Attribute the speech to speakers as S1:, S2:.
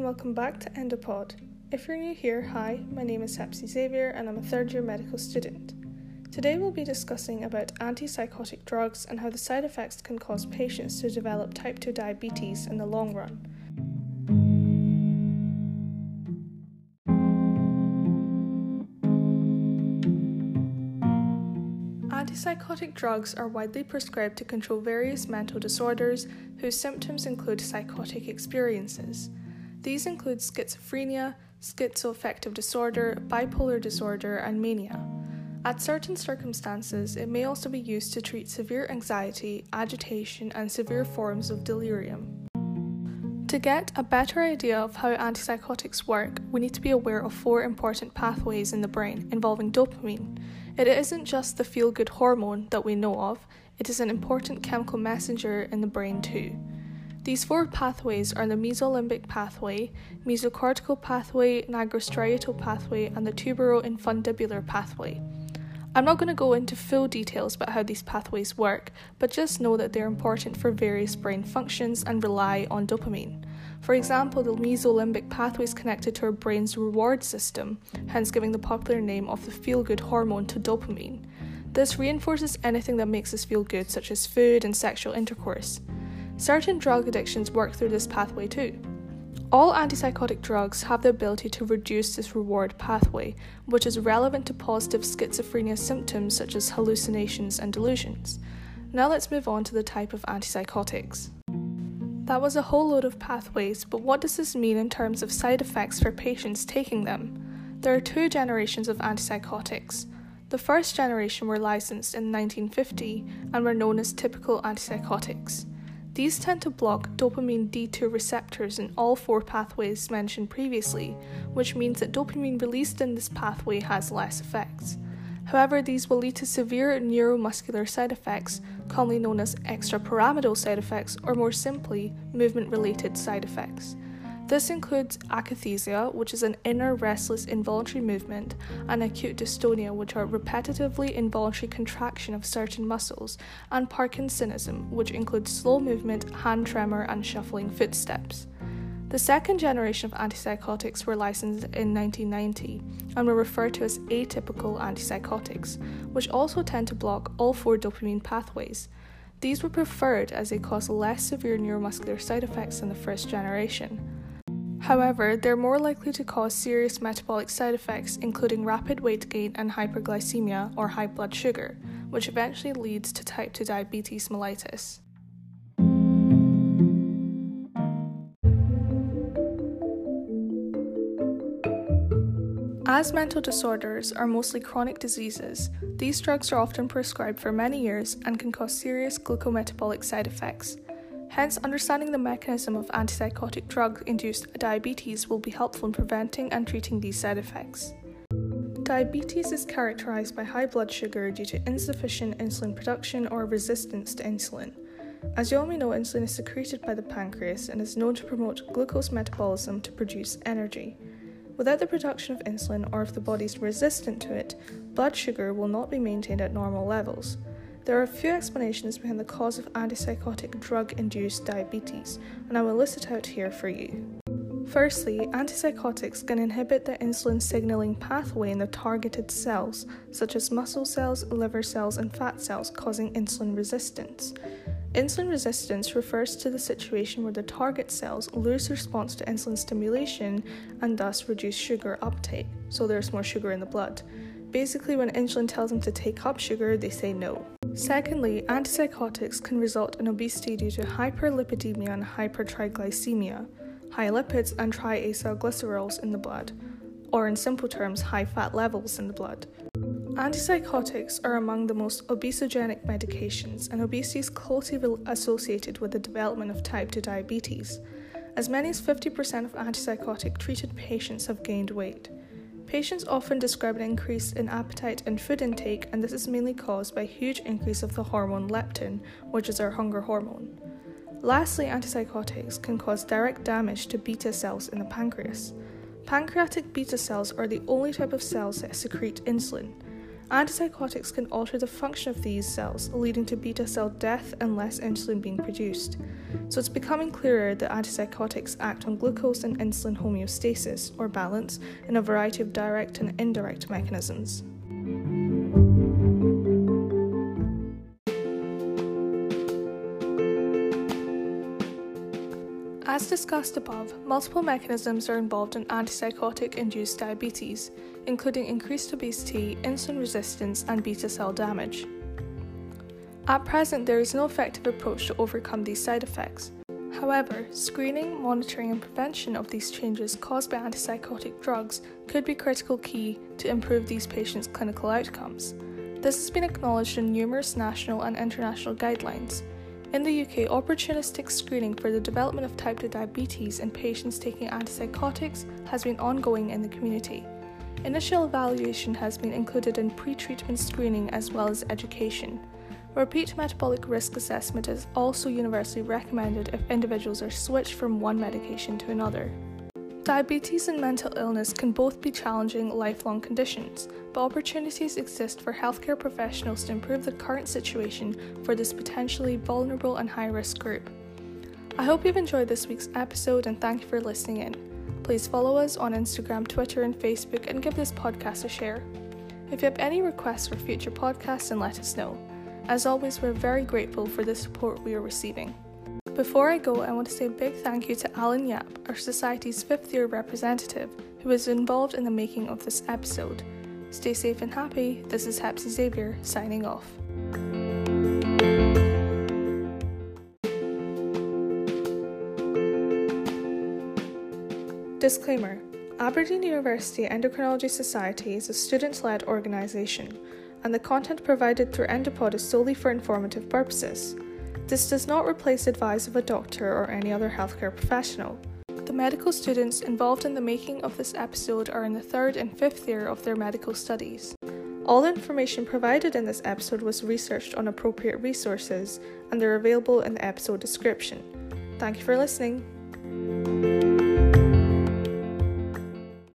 S1: and welcome back to Endopod. If you're new here, hi, my name is Hepsi Xavier and I'm a third year medical student. Today we'll be discussing about antipsychotic drugs and how the side effects can cause patients to develop type 2 diabetes in the long run. Antipsychotic drugs are widely prescribed to control various mental disorders whose symptoms include psychotic experiences. These include schizophrenia, schizoaffective disorder, bipolar disorder, and mania. At certain circumstances, it may also be used to treat severe anxiety, agitation, and severe forms of delirium. To get a better idea of how antipsychotics work, we need to be aware of four important pathways in the brain involving dopamine. It isn't just the feel good hormone that we know of, it is an important chemical messenger in the brain too. These four pathways are the mesolimbic pathway, mesocortical pathway, nigrostriatal pathway, and the tubero-infundibular pathway. I'm not going to go into full details about how these pathways work, but just know that they're important for various brain functions and rely on dopamine. For example, the mesolimbic pathway is connected to our brain's reward system, hence giving the popular name of the feel good hormone to dopamine. This reinforces anything that makes us feel good, such as food and sexual intercourse. Certain drug addictions work through this pathway too. All antipsychotic drugs have the ability to reduce this reward pathway, which is relevant to positive schizophrenia symptoms such as hallucinations and delusions. Now let's move on to the type of antipsychotics. That was a whole load of pathways, but what does this mean in terms of side effects for patients taking them? There are two generations of antipsychotics. The first generation were licensed in 1950 and were known as typical antipsychotics. These tend to block dopamine D2 receptors in all four pathways mentioned previously, which means that dopamine released in this pathway has less effects. However, these will lead to severe neuromuscular side effects, commonly known as extrapyramidal side effects, or more simply, movement related side effects. This includes akathisia, which is an inner restless involuntary movement, and acute dystonia, which are repetitively involuntary contraction of certain muscles, and Parkinsonism, which includes slow movement, hand tremor, and shuffling footsteps. The second generation of antipsychotics were licensed in 1990 and were referred to as atypical antipsychotics, which also tend to block all four dopamine pathways. These were preferred as they cause less severe neuromuscular side effects than the first generation. However, they're more likely to cause serious metabolic side effects, including rapid weight gain and hyperglycemia or high blood sugar, which eventually leads to type 2 diabetes mellitus. As mental disorders are mostly chronic diseases, these drugs are often prescribed for many years and can cause serious glucometabolic side effects. Hence, understanding the mechanism of antipsychotic drug induced diabetes will be helpful in preventing and treating these side effects. Diabetes is characterized by high blood sugar due to insufficient insulin production or resistance to insulin. As you all may know, insulin is secreted by the pancreas and is known to promote glucose metabolism to produce energy. Without the production of insulin, or if the body is resistant to it, blood sugar will not be maintained at normal levels. There are a few explanations behind the cause of antipsychotic drug induced diabetes, and I will list it out here for you. Firstly, antipsychotics can inhibit the insulin signaling pathway in the targeted cells, such as muscle cells, liver cells, and fat cells, causing insulin resistance. Insulin resistance refers to the situation where the target cells lose response to insulin stimulation and thus reduce sugar uptake, so there's more sugar in the blood. Basically, when insulin tells them to take up sugar, they say no. Secondly, antipsychotics can result in obesity due to hyperlipidemia and hypertriglycemia, high lipids and triacylglycerols in the blood, or in simple terms, high fat levels in the blood. Antipsychotics are among the most obesogenic medications, and obesity is closely associated with the development of type 2 diabetes. As many as 50% of antipsychotic treated patients have gained weight. Patients often describe an increase in appetite and food intake, and this is mainly caused by a huge increase of the hormone leptin, which is our hunger hormone. Lastly, antipsychotics can cause direct damage to beta cells in the pancreas. Pancreatic beta cells are the only type of cells that secrete insulin. Antipsychotics can alter the function of these cells, leading to beta cell death and less insulin being produced. So it's becoming clearer that antipsychotics act on glucose and insulin homeostasis, or balance, in a variety of direct and indirect mechanisms. As discussed above, multiple mechanisms are involved in antipsychotic induced diabetes, including increased obesity, insulin resistance, and beta cell damage. At present, there is no effective approach to overcome these side effects. However, screening, monitoring, and prevention of these changes caused by antipsychotic drugs could be critical key to improve these patients' clinical outcomes. This has been acknowledged in numerous national and international guidelines, in the UK, opportunistic screening for the development of type 2 diabetes in patients taking antipsychotics has been ongoing in the community. Initial evaluation has been included in pre treatment screening as well as education. Repeat metabolic risk assessment is also universally recommended if individuals are switched from one medication to another. Diabetes and mental illness can both be challenging lifelong conditions, but opportunities exist for healthcare professionals to improve the current situation for this potentially vulnerable and high risk group. I hope you've enjoyed this week's episode and thank you for listening in. Please follow us on Instagram, Twitter, and Facebook and give this podcast a share. If you have any requests for future podcasts, then let us know. As always, we're very grateful for the support we are receiving. Before I go, I want to say a big thank you to Alan Yap, our Society's fifth year representative, who was involved in the making of this episode. Stay safe and happy. This is Hepsi Xavier signing off. Disclaimer Aberdeen University Endocrinology Society is a student led organisation, and the content provided through Endopod is solely for informative purposes. This does not replace advice of a doctor or any other healthcare professional. The medical students involved in the making of this episode are in the third and fifth year of their medical studies. All information provided in this episode was researched on appropriate resources and they're available in the episode description. Thank you for listening.